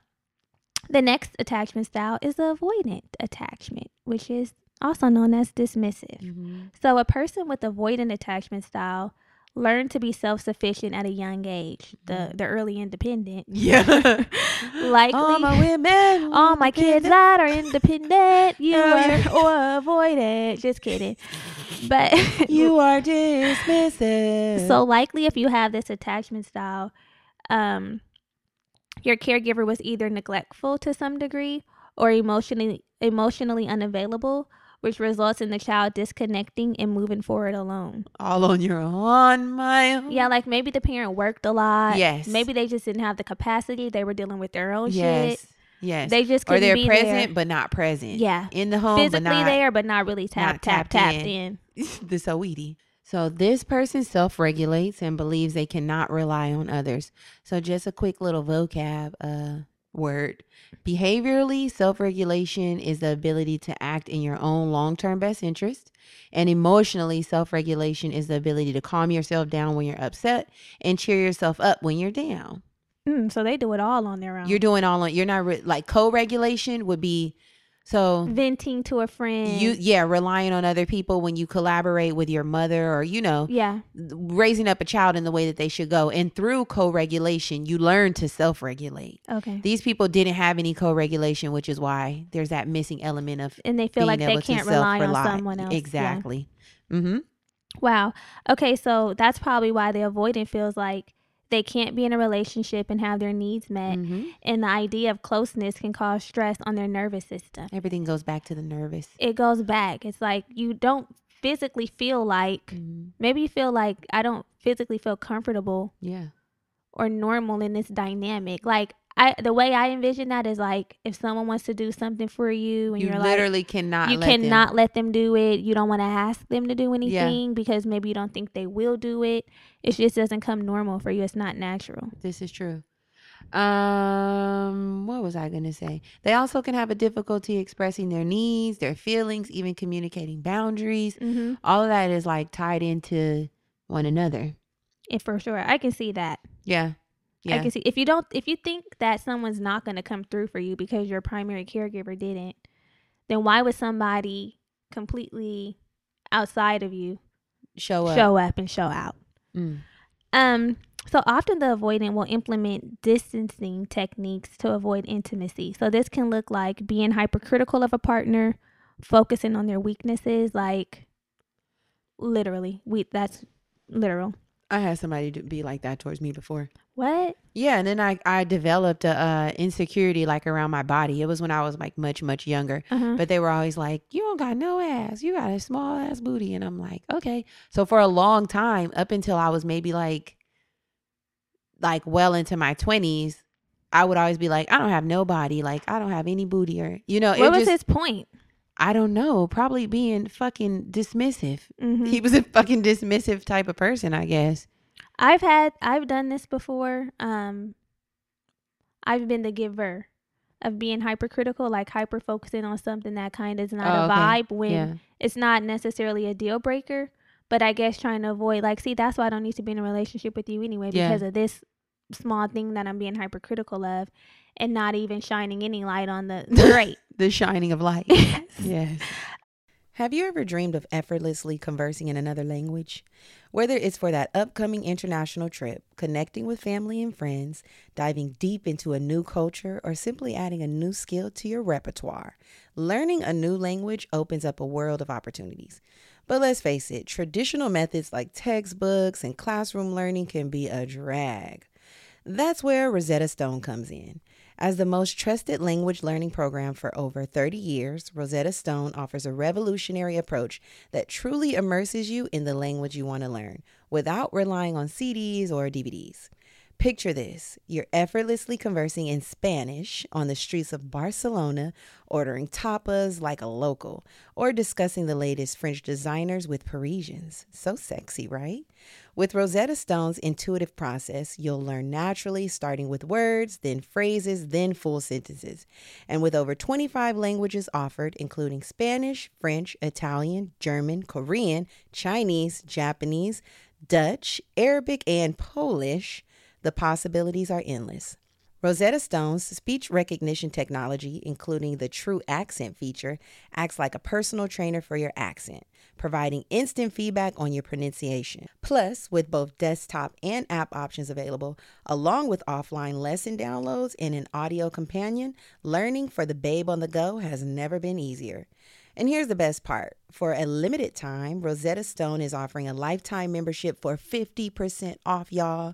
the next attachment style is the avoidant attachment, which is also known as dismissive. mm-hmm. So, a person with avoidant attachment style learned to be self-sufficient at a young age, the the early independent. Yeah. Likely All my women. all my kids that are independent, you are or avoid it Just kidding. But You are dismissive. So likely if you have this attachment style, um your caregiver was either neglectful to some degree or emotionally emotionally unavailable, which results in the child disconnecting and moving forward alone. all on your own, my own. Yeah, like maybe the parent worked a lot. Yes. Maybe they just didn't have the capacity. They were dealing with their own Yes. shit. Yes. They just or they're be present there. but not present. Yeah. In the home Physically but not there, but not really tap not tap tapped tapped in. in. the Saweetie. So this person self-regulates and believes they cannot rely on others. So just a quick little vocab uh word. Behaviorally, self-regulation is the ability to act in your own long-term best interest. And emotionally, self-regulation is the ability to calm yourself down when you're upset and cheer yourself up when you're down. Mm, so they do it all on their own. You're doing all on you're not re- like co-regulation would be so venting to a friend. you yeah, relying on other people when you collaborate with your mother or you know, yeah. raising up a child in the way that they should go. And through co-regulation, you learn to self-regulate. Okay. These people didn't have any co-regulation, which is why there's that missing element of and they feel being like they can't rely on someone else. Exactly. Mm-hmm. Wow. Okay, so that's probably why the avoidant feels like they can't be in a relationship and have their needs met. hmm And the idea of closeness can cause stress on their nervous system. Everything goes back to the nervous. It goes back. It's like you don't physically feel like, Mhm. maybe you feel like I don't physically feel comfortable Yeah. Or normal in this dynamic. Like, I, the way I envision that is like if someone wants to do something for you and You are like, literally cannot. you let them- cannot let them do it. You don't want to ask them to do anything because maybe you don't think they will do it. It just doesn't come normal for you. It's not natural. This is true. Um, what was I gonna say? They also can have a difficulty expressing their needs, their feelings, even communicating boundaries. Mm-hmm. All of that is like tied into one another. And for sure, I can see that. Yeah. I can see if you don't, if you think that someone's not going to come through for you because your primary caregiver didn't, then why would somebody completely outside of you Show up. show up and show out? Mm. Um, So often the avoidant will implement distancing techniques to avoid intimacy. So this can look like being hypercritical of a partner, focusing on their weaknesses, like literally, we that's literal. I had somebody do- be like that towards me before. What? Yeah, and then I I developed a uh, insecurity like around my body. It was when I was like much much younger. Uh-huh. But they were always like, "You don't got no ass. You got a small ass booty." And I'm like, "Okay." So for a long time, up until I was maybe like like well into my 20s, I would always be like, "I don't have no body. Like I don't have any booty or you know, what it was just his point? I don't know, probably being fucking dismissive. Mhm. He was a fucking dismissive type of person, I guess. I've had I've done this before. Um I've been the giver of being hypercritical, like hyper focusing on something that kind of is not Oh, a okay. vibe when yeah. it's not necessarily a deal breaker. But I guess trying to avoid like see that's why I don't need to be in a relationship with you anyway Yeah. because of this small thing that I'm being hypercritical of and not even shining any light on the, the great. The shining of light. Yes. Yes. Have you ever dreamed of effortlessly conversing in another language? Whether it's for that upcoming international trip, connecting with family and friends, diving deep into a new culture, or simply adding a new skill to your repertoire, learning a new language opens up a world of opportunities. But let's face it, traditional methods like textbooks and classroom learning can be a drag. That's where Rosetta Stone comes in. As the most trusted language learning program for over 30 years, Rosetta Stone offers a revolutionary approach that truly immerses you in the language you want to learn without relying on CDs or DVDs. Picture this you're effortlessly conversing in Spanish on the streets of Barcelona, ordering tapas like a local, or discussing the latest French designers with Parisians. So sexy, right? With Rosetta Stone's intuitive process, you'll learn naturally, starting with words, then phrases, then full sentences. And with over 25 languages offered, including Spanish, French, Italian, German, Korean, Chinese, Japanese, Dutch, Arabic, and Polish, the possibilities are endless. Rosetta Stone's speech recognition technology, including the True Accent feature, acts like a personal trainer for your accent, providing instant feedback on your pronunciation. Plus, with both desktop and app options available, along with offline lesson downloads and an audio companion, learning for the babe on the go has never been easier. And here's the best part. For a limited time, Rosetta Stone is offering a lifetime membership for 50% off, y'all.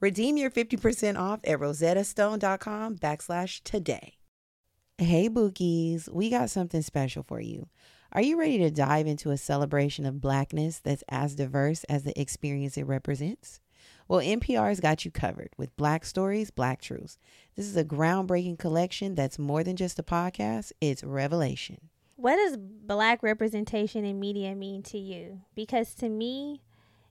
Redeem your 50% off at rosettastone.com backslash today. Hey, Bookies, we got something special for you. Are you ready to dive into a celebration of blackness that's as diverse as the experience it represents? Well, NPR's got you covered with Black Stories, Black Truths. This is a groundbreaking collection that's more than just a podcast, it's revelation. What does black representation in media mean to you? Because to me,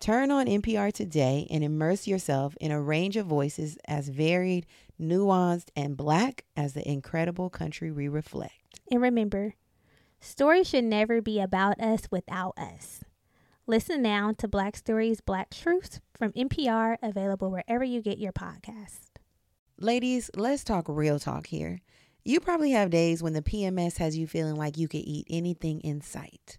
Turn on NPR today and immerse yourself in a range of voices as varied, nuanced, and black as the incredible country we reflect. And remember, stories should never be about us without us. Listen now to Black Stories, Black Truths from NPR, available wherever you get your podcast. Ladies, let's talk real talk here. You probably have days when the PMS has you feeling like you could eat anything in sight.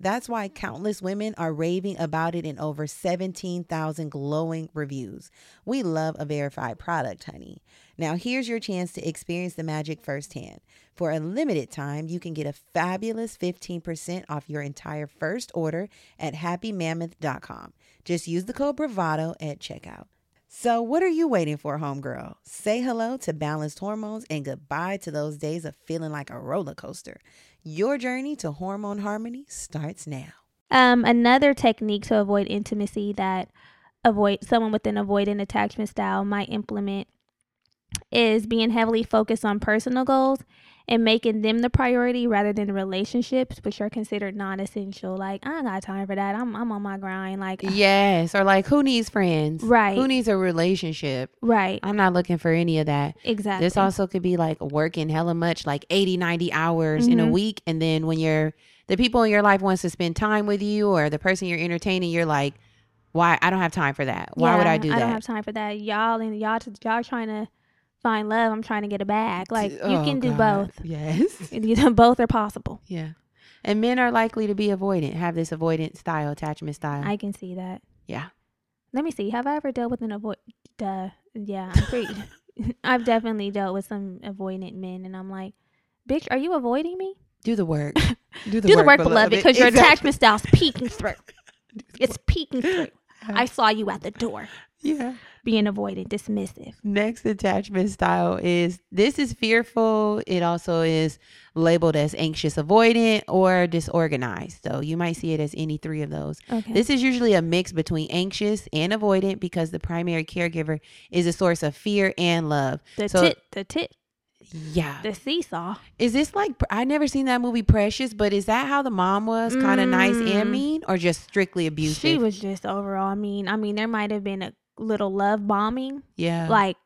That's why countless women are raving about it in over 17,000 glowing reviews. We love a verified product, honey. Now, here's your chance to experience the magic firsthand. For a limited time, you can get a fabulous 15% off your entire first order at happymammoth.com. Just use the code BRAVADO at checkout. So, what are you waiting for, homegirl? Say hello to balanced hormones and goodbye to those days of feeling like a roller coaster. Your journey to hormone harmony starts now. Um, another technique to avoid intimacy that avoid someone with an avoidant attachment style might implement is being heavily focused on personal goals and making them the priority rather than relationships, which are considered non-essential. Like I ain't got time for that. I'm I'm on my grind. Like Yes, or like who needs friends? Right. Who needs a relationship? right, I'm not looking for any of that. exactly. This also could be like working hella much, like 80, 90 hours in a Mhm. week. And then when you're, the people in your life wants to spend time with you or the person you're entertaining, you're like, why? I don't have time for that. Why would I do I that? I don't have time for that. Y'all and y'all y'all trying to find love. I'm trying to get a bag. Like you Oh, can do God. both. Yes. both are possible. yeah. And men are likely to be avoidant, have this avoidant style, attachment style. I can see that. yeah. Let me see. Have I ever dealt with an avoid? Duh. Yeah, I'm pretty. I've definitely dealt with some avoidant men, and I'm like, bitch, are you avoiding me? Do the work. Do the Do the work, beloved, because your Exactly. attachment style's peeking through. It's peeking through. I saw you at the door Yeah. Being avoidant, dismissive. Next attachment style is this is fearful. It also is labeled as anxious avoidant or disorganized. So you might see it as any three of those. Okay. This is usually a mix between anxious and avoidant because the primary caregiver is a source of fear and love. the so- tit, the tit, Yeah. the seesaw. Is this like I never seen that movie Precious, but is that how the mom was? Kind of nice Mm. and mean or just strictly abusive? She was just overall. Mean, I mean, there might have been a little love bombing, yeah. like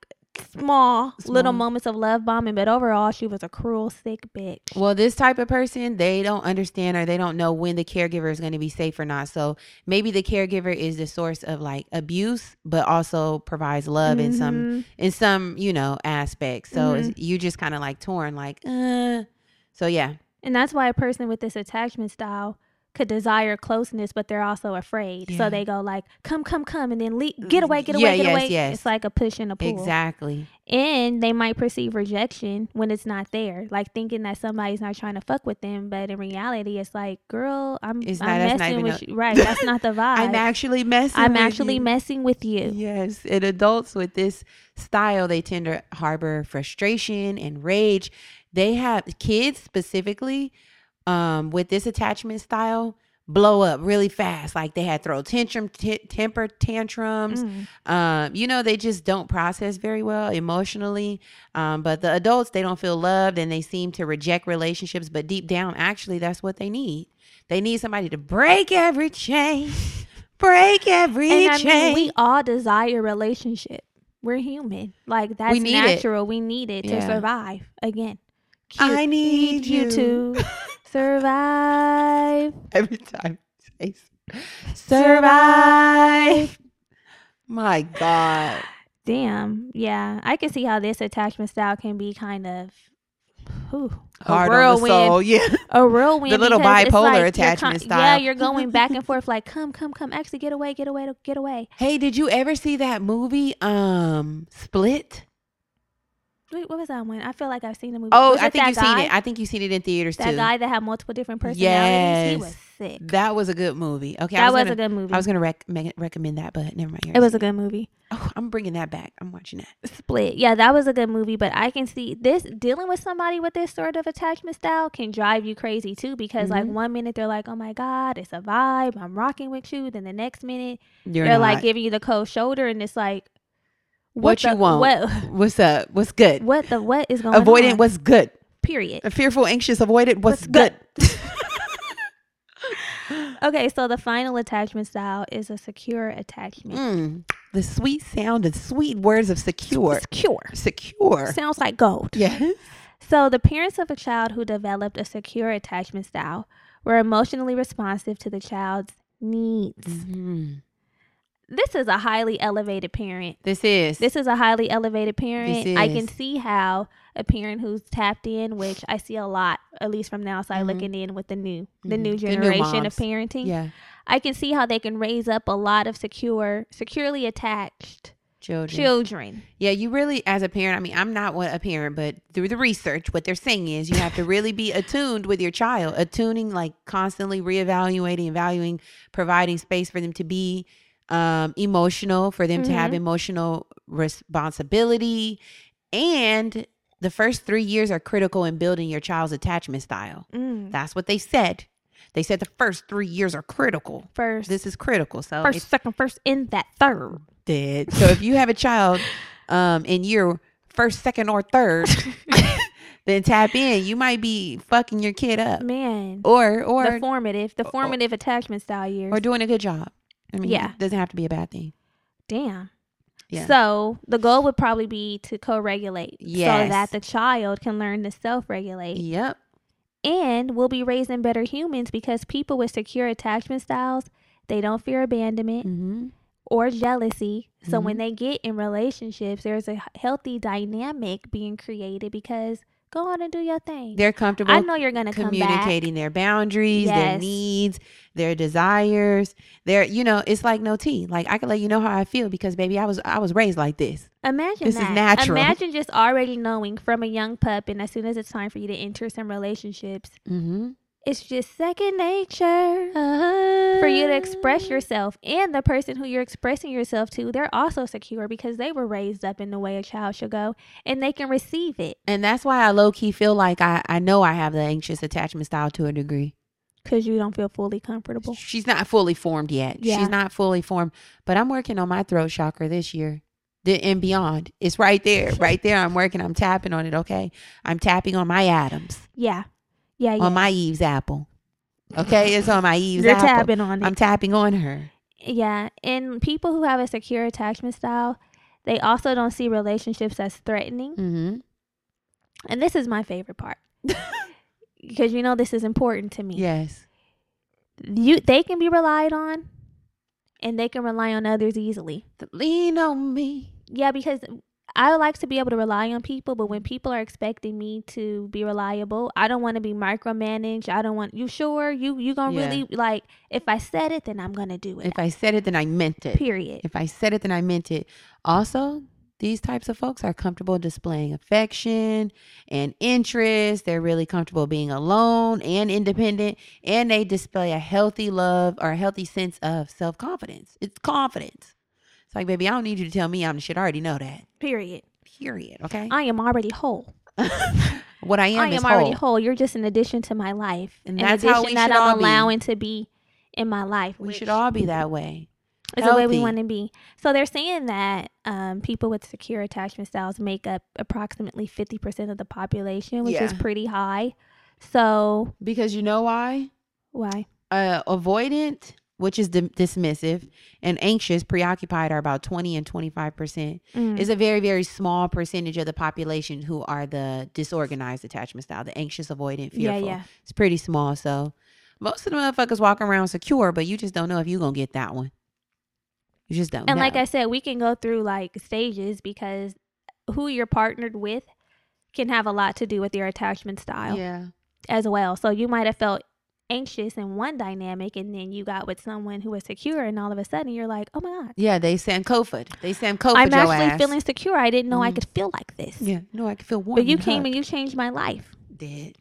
small, little moments of love bombing, but overall, she was a cruel, sick bitch. Well, this type of person, they don't understand or they don't know when the caregiver is going to be safe or not. So maybe the caregiver is the source of like abuse, but also provides love in some Mhm. in some you know aspects. So Mm-hmm. you just kind of like torn, like uh. So yeah, And that's why a person with this attachment style could desire closeness, but they're also afraid. Yeah. So they go like, "Come, come, come," and then le- mm, get away, get Yeah, away, get yes, away. yes. It's like a push and a pull. Exactly. And they might perceive rejection when it's not there, like thinking that somebody's not trying to fuck with them, but in reality, it's like, "Girl, I'm, It's I'm not- messing with a- you." Right? That's not the vibe. I'm actually messing. With I'm actually you. messing with you. Yes, and adults with this style, they tend to harbor frustration and rage. They have kids specifically um, with this attachment style blow up really fast. Like they had throw tantrum, t- temper tantrums. Mm. Um, you know, they just don't process very well emotionally. Um, but the adults, they don't feel loved and they seem to reject relationships. But deep down, actually, that's what they need. They need somebody to break every chain, break every And I chain. mean, we all desire relationship. We're human. Like that's need it. natural. We need it to Yeah. survive. Again, I need you. to survive. every time. Say Survive. My God. Damn. Yeah, I can see how this attachment style can be kind of. Whew, Hard a whirlwind. soul. Yeah. A whirlwind. The little bipolar like attachment Yeah, you're going back and forth like, come, come, come. Actually, get away, get away, get away. Hey, did you ever see that movie, um, Split? Wait, what was that one? I feel like I've seen the movie. Oh, Was I think you've seen it. I think you've seen it in theaters That too. guy that had multiple different personalities. He was sick. That was a good movie. Okay, I that was, gonna, a good movie. I was gonna rec- recommend that, but never mind. it was a good movie. Oh, I'm bringing that back. I'm watching that. Split. Yeah, that was a good movie, but I can see this dealing with somebody with this sort of attachment style can drive you crazy too because like Mhm. one minute they're like, "Oh my god, it's a vibe. I'm rocking with you." Then the next minute You're they're not. like giving you the cold shoulder and it's like What you the, want? What What's up? What's good? what the what is going on? Avoidant. What's good? period. A fearful, anxious, avoidant. What's, What's good? Okay, so the final attachment style is a secure attachment. Mm, the sweet sound, and sweet words of secure. Secure. Secure. Sounds like gold. Yes. So, the parents of a child who developed a secure attachment style were emotionally responsive to the child's needs. Mhm. This is a highly elevated parent. This is. This is a highly elevated parent. I can see how a parent who's tapped in, which I see a lot, at least from the outside Mhm. looking in with the new the Mhm. new The new generation moms. of parenting. yeah. I can see how they can raise up a lot of secure, securely attached Children. children. Yeah, you really, as a parent, I mean, I'm not what a parent, but through the research, what they're saying is you have to really be attuned with your child, attuning, like constantly reevaluating, valuing, providing space for them to be um, emotional, for them to have Mhm. emotional responsibility. And the first three years are critical in building your child's attachment style. Mm. That's what they said. They said the first three years are critical. First, This is critical. So first, second, first, in that third. dead. So if you have a child um in year first, second, or third, then tap in. You might be fucking your kid up. Man, Or or the formative, the formative attachment style years. or doing a good job. I mean, Yeah. it doesn't have to be a bad thing. Damn. Yeah. So the goal would probably be to co-regulate, so that the child can learn to self-regulate, Yep. and we'll be raising better humans because people with secure attachment styles they don't fear abandonment Mm-hmm. or jealousy. So when Mhm. they get in relationships, there's a healthy dynamic being created because go on and do your thing. They're comfortable I know you're gonna come back. communicating their boundaries, their needs, their desires. Their you know, it's like no tea. Like I can let you know how I feel because baby, I was I was raised like this. Imagine This is natural. Imagine just already knowing from a young pup, and as soon as it's time for you to enter some relationships, Mm-hmm. it's just second nature you to express yourself. And the person who you're expressing yourself to, they're also secure because they were raised up in the way a child should go, and they can receive it And that's why I low key feel like I, I know I have the anxious attachment style to a degree. because you don't feel fully comfortable. She's not fully formed yet. Yeah. She's not fully formed, but I'm working on my throat chakra this year. The, and beyond. It's right there. Right there. I'm working. I'm tapping on it. Okay. I'm tapping on my Adam's, Yeah, yeah, yeah. on my Eve's apple. Okay. It's on my Eve's You're apple. tapping on it. I'm tapping on her. Yeah, and people who have a secure attachment style, they also don't see relationships as threatening. Mm-hmm. And this is my favorite part. because you know this is important to me. Yes. You they can be relied on and they can rely on others easily. Lean on me. Yeah, because I like to be able to rely on people, but when people are expecting me to be reliable, I don't want to be micromanaged. I don't want you sure you you gonna Yeah. really like if I said it, then I'm gonna do it. If I said it, then I meant it. Period. If I said it, then I meant it. Also, these types of folks are comfortable displaying affection and interest. They're really comfortable being alone and independent, and they display a healthy love or a healthy sense of self confidence. It's confidence. It's like, baby, I don't need you to tell me I'm the shit. I already know that. Period. Period. Okay. I am already whole. what I am I is am already whole. whole. You're just an addition to my life. And An that's how we that should I'm be. allowing to be in my life. We should all be that way. It's the way we want to be. So they're saying that um, people with secure attachment styles make up approximately 50% of the population, which is pretty high. So Because you know why? why? uh, avoidant, which is dim- dismissive, and anxious, preoccupied are about 20 and 25%. Mm. It's a very, very small percentage of the population who are the disorganized attachment style, the anxious, avoidant, fearful. yeah, yeah. It's pretty small. So most of the motherfuckers walk around secure, but you just don't know if you're going to get that one. You just don't And know. like I said, we can go through like stages because who you're partnered with can have a lot to do with your attachment style yeah. as well. So you might have felt anxious in one dynamic and then you got with someone who was secure and all of a sudden you're like, oh my God. Yeah, they send Kofod. They send Kofod I'm actually ass. feeling secure. I didn't know I Mhm. could feel like this. Yeah, no, I could feel warm. But you and came hugged. and you changed my life. Dead.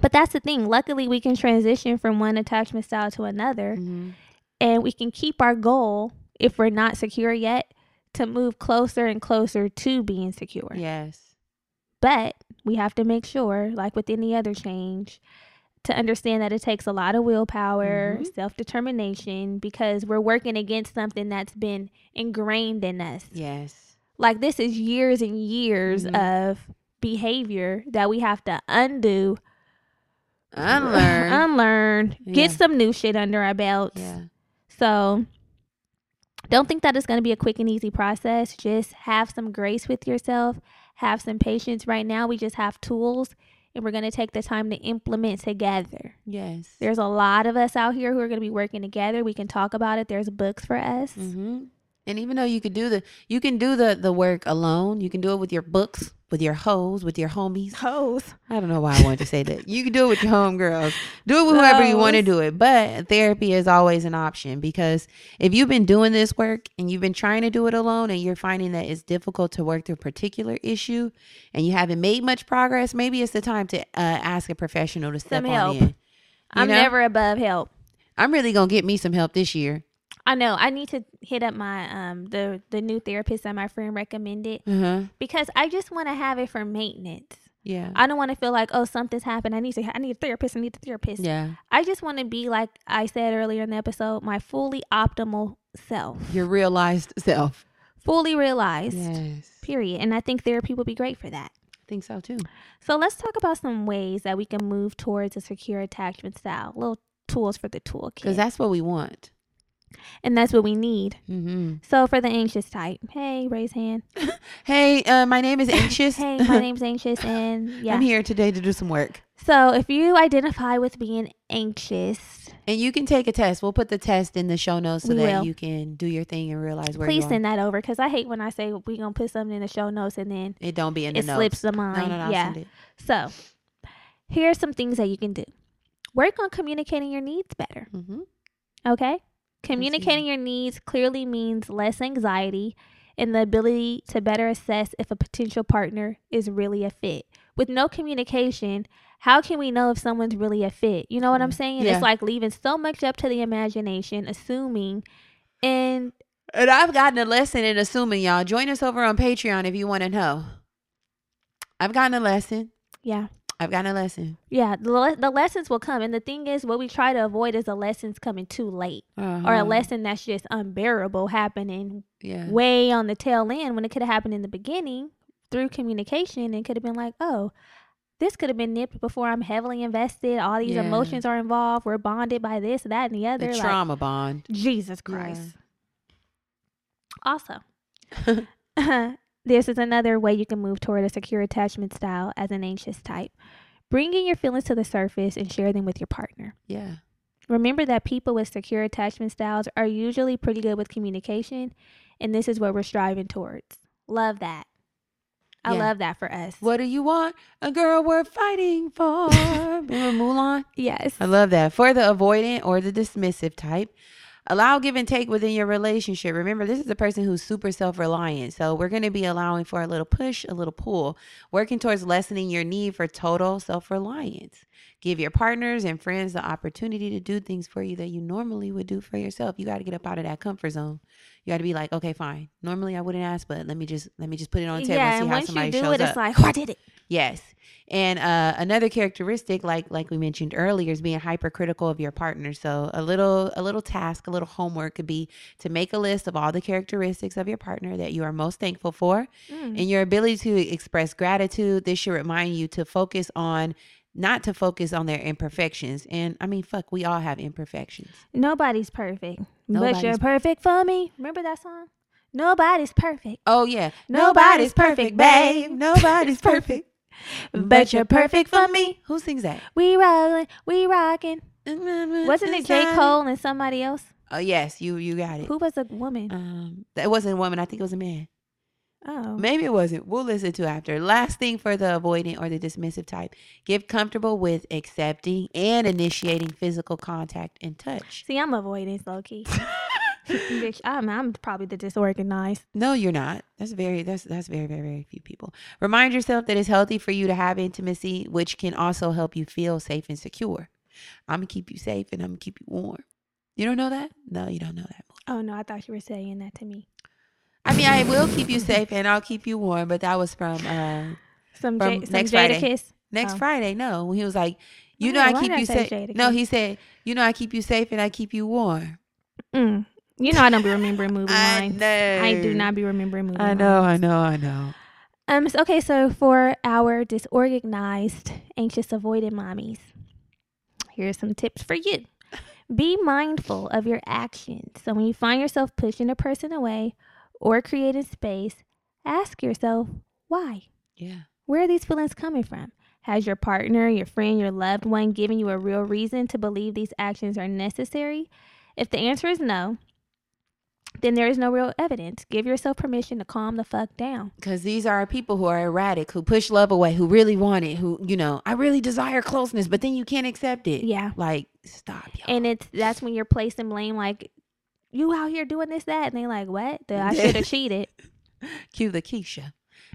But that's the thing. Luckily, we can transition from one attachment style to another, hmm and we can keep our goal if we're not secure yet to move closer and closer to being secure. Yes. But we have to make sure, like with any other change, to understand that it takes a lot of willpower, Mhm. self determination, because we're working against something that's been ingrained in us. Yes. Like this is years and years Mhm. of behavior that we have to undo, Unlearn. unlearn, get some new shit under our belts. yeah. So don't think that it's going to be a quick and easy process. Just have some grace with yourself, have some patience. Right now, we just have tools and we're going to take the time to implement together. Yes. There's a lot of us out here who are going to be working together. We can talk about it. There's books for us. hmm And even though you could do the you can do the the work alone, you can do it with your books, with your hoes, with your homies. Hoes. I don't know why I wanted to say that. You can do it with your homegirls. Do it with whoever you want to do it. But therapy is always an option because if you've been doing this work and you've been trying to do it alone and you're finding that it's difficult to work through a particular issue and you haven't made much progress, maybe it's the time to uh, ask a professional to step Some on help. in. You I'm know? never above help. I'm really gonna get me some help this year. I know. I need to hit up my um the the new therapist that my friend recommended huh. because I just want to have it for maintenance. Yeah. I don't want to feel like oh something's happened. I need to I need a therapist. I need a therapist. yeah. I just want to be like I said earlier in the episode, my fully optimal self, Your realized self. fully realized. Yes. Period. And I think therapy would be great for that. I think so too. So let's talk about some ways that we can move towards a secure attachment style. Little tools for the toolkit. Because that's what we want. And that's what we need. hmm So for the anxious type, hey, raise hand. Hey, uh, my name is Anxious. hey, my name's anxious, and yeah. I'm here today to do some work. So if you identify with being anxious, And you can take a test. We'll put the test in the show notes so We that will. you can do your thing and realize where please send that over because I hate when I say we're gonna put something in the show notes and then It don't be in the it notes. slips the mind. no, no. I'll yeah. send it. So here are some things that you can do. Work on communicating your needs better. Mm-hmm. Okay. Communicating mm-hmm. your needs clearly means less anxiety and the ability to better assess if a potential partner is really a fit. With no communication, how can we know if someone's really a fit? You know what I'm mm-hmm. saying? Yeah. It's like leaving so much up to the imagination, assuming, and And I've gotten a lesson in assuming, y'all. Join us over on Patreon if you want to know. I've gotten a lesson. yeah, I've gotten a lesson. yeah, the, le- the lessons will come. And the thing is, what we try to avoid is the lessons coming too late or a Uh-huh. lesson that's just unbearable happening Yeah. way on the tail end when it could have happened in the beginning through communication and could have been like, oh, this could have been nipped before I'm heavily invested. All these Yeah. emotions are involved. We're bonded by this, that, and the other. The Like, trauma bond. Jesus Yeah. Christ. Also, this is another way you can move toward a secure attachment style as an anxious type. Bringing your feelings to the surface and share them with your partner. Yeah. Remember that people with secure attachment styles are usually pretty good with communication, and this is what we're striving towards. Love that. I Yeah. love that for us. What do you want? A girl we're fighting for. Remember Mulan? Yes. I love that. For the avoidant or the dismissive type, allow give and take within your relationship. Remember, this is a person who's super self reliant. So we're going to be allowing for a little push, a little pull, working towards lessening your need for total self reliance. Give your partners and friends the opportunity to do things for you that you normally would do for yourself. You got to get up out of that comfort zone. You got to be like, okay, fine. Normally I wouldn't ask, but let me just let me just put it on the table yeah, and see and how once somebody you do shows it, up. it's like, oh, I did it. Yes. And uh, another characteristic, like like we mentioned earlier, is being hypercritical of your partner. So a little a little task, a little homework could be to make a list of all the characteristics of your partner that you are most thankful for, Mm. and your ability to express gratitude. This should remind you to focus on not to focus on their imperfections. And I mean, fuck, we all have imperfections. Nobody's perfect, but you're perfect for me. Remember that song? Nobody's perfect, Oh yeah, Nobody's perfect, babe. Nobody's perfect, but you're perfect for me. Who sings that? We rolling, we rocking. Wasn't it J. Cole and somebody else? Oh yes, you you got it. Who was a woman? Um, that wasn't a woman. I think it was a man. Oh, Maybe it wasn't. We'll listen to after. Last thing for the avoidant or the dismissive type: get comfortable with accepting and initiating physical contact and touch. see, I'm avoidance, low key. Bitch, I'm, I'm probably the disorganized. No, you're not. That's very. That's that's very very very few people. Remind yourself that it's healthy for you to have intimacy, which can also help you feel safe and secure. I'm gonna keep you safe and I'm gonna keep you warm. You don't know that? No, you don't know that. Oh no, I thought you were saying that to me. I mean, I will keep you safe and I'll keep you warm, but that was from uh Some, From J- some next Friday. kiss. next Oh. Friday. No, when he was like, "You Oh, know, I keep I you safe." No, he said, "You know, I keep you safe and I keep you warm." Mm. You know I don't be remembering movie I lines. know. I do not be remembering movie I lines. know, I know, I know. Um. so- okay. So for our disorganized, anxious, avoidant mommies, here's some tips for you. Be mindful of your actions. So when you find yourself pushing a person away or creating space, ask yourself why. Yeah. Where are these feelings coming from? Has your partner, your friend, your loved one given you a real reason to believe these actions are necessary? If the answer is no, then there is no real evidence. Give yourself permission to calm the fuck down. Because these are people who are erratic, who push love away, who really want it, who, you know, I really desire closeness, but then you can't accept it. Yeah. Like, stop, y'all. And it's that's when you're placing blame like you out here doing this, that, and they like, What? That I should have cheated. Cue the Keyshia.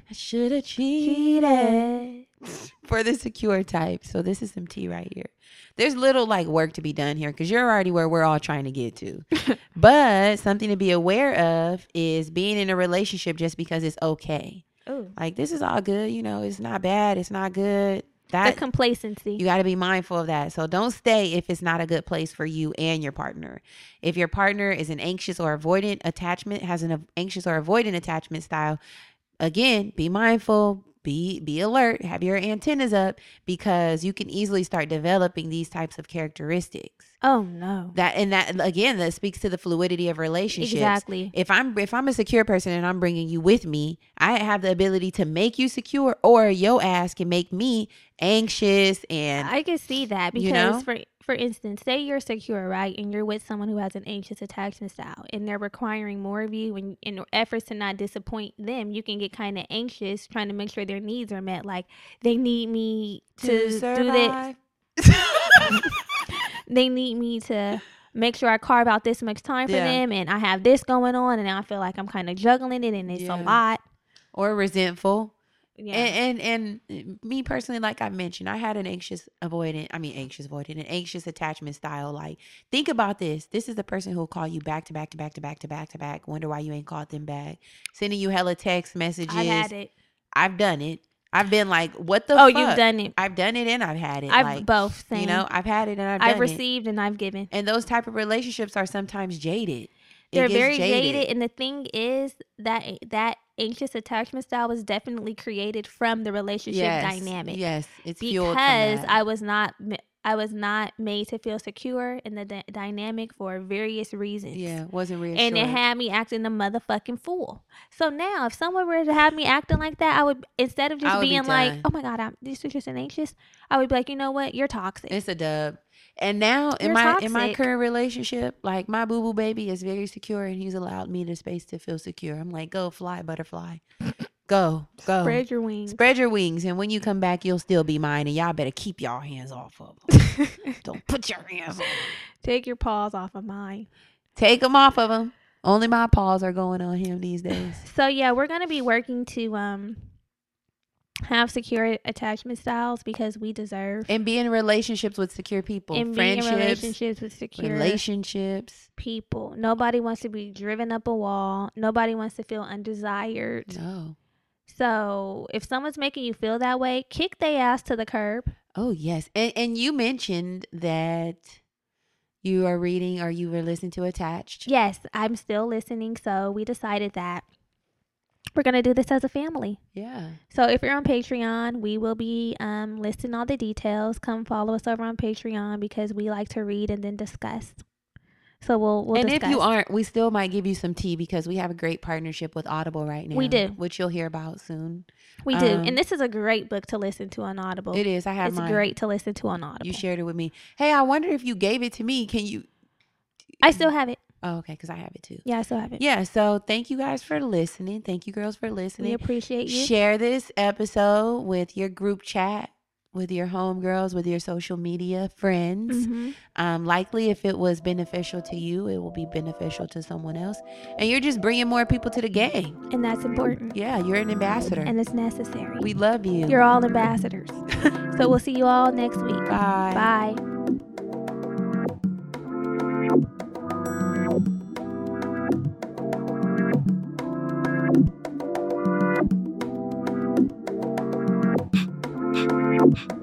I should have cheated. for the secure type. So this is some tea right here. There's little like work to be done here because you're already where we're all trying to get to. but something to be aware of is being in a relationship just because it's okay. Ooh. Like this is all good, you know, it's not bad, it's not good. The complacency. you got to be mindful of that. So don't stay if it's not a good place for you and your partner. If your partner is an anxious or avoidant attachment, has an anxious or avoidant attachment style, again, be mindful, be be alert, have your antennas up because you can easily start developing these types of characteristics. Oh no. That and that again, that speaks to the fluidity of relationships Exactly. if I'm if I'm a secure person and I'm bringing you with me, I have the ability to make you secure, or your ass can make me anxious and I can see that because You know? for for instance, say you're secure, right, and you're with someone who has an anxious attachment style, and they're requiring more of you, and in efforts to not disappoint them, you can get kind of anxious trying to make sure their needs are met. Like they need me to, do this. they need me to make sure I carve out this much time for Yeah. them, and I have this going on, and I feel like I'm kind of juggling it, and it's Yeah. a lot. or resentful. Yeah, And, and and eh, me personally, like I mentioned, I had an anxious avoidant. I mean, anxious avoidant, an anxious attachment style. Like, think about this. This is the person who'll call you back to back to back to back to back to back. Wonder why you ain't called them back. Sending you hella text messages. I had it. I've done it. I've been like, what the? Oh, fuck? you've done it. I've done it and I've had it. I've like, both. Same. You know, I've had it and I've I've it. received and I've given. And those type of relationships are sometimes jaded. They're very jaded. and the thing is that that anxious attachment style was definitely created from the relationship yes, dynamic Yes, it's because. I was not I was not made to feel secure in the dy- dynamic for various reasons. yeah wasn't reassured. And it had me acting a motherfucking fool. So now, if someone were to have me acting like that, I would instead of just would be being like, "Oh my god, I'm this is just an anxious," I would be like, "You know what? You're toxic." It's a dub. And now in You're my in my current relationship, like my boo boo baby is very secure and he's allowed me the space to feel secure. I'm like, go fly, butterfly. Go, go. Spread your wings. Spread your wings, and when you come back, you'll still be mine. And y'all better keep y'all hands off of them. Don't put your hands on. Take your paws off of mine. Take them off of him. Only my paws are going on him these days. So yeah, we're gonna be working to um have secure attachment styles because we deserve And be in relationships with secure people, and being in relationships with secure relationships. people. Nobody wants to be driven up a wall. Nobody wants to feel undesired. No. So if someone's making you feel that way, kick their ass to the curb. Oh yes, and and you mentioned that you are reading or you were listening to Attached. Yes, I'm still listening. So we decided that we're gonna do this as a family. Yeah. So if you're on Patreon, we will be um, listing all the details. Come follow us over on Patreon because we like to read and then discuss. So we'll we'll and discuss. if you aren't, we still might give you some tea because we have a great partnership with Audible right now. We do. which you'll hear about soon. we do, um, and this is a great book to listen to on Audible. It is. I have It's mine. great to listen to on Audible. You shared it with me. Hey, I wonder if you gave it to me. Can you? I still have it. Oh, okay, because I have it too. Yeah, I still have it. Yeah. So thank you guys for listening. Thank you, girls, for listening. we appreciate you. Share this episode with your group chat, with your homegirls, with your social media friends. Mhm. Um, likely, if it was beneficial to you, it will be beneficial to someone else. And you're just bringing more people to the game. And that's important, Yeah, you're an ambassador. and it's necessary. we love you. You're all ambassadors. so we'll see you all next week. Bye. Bye. Thank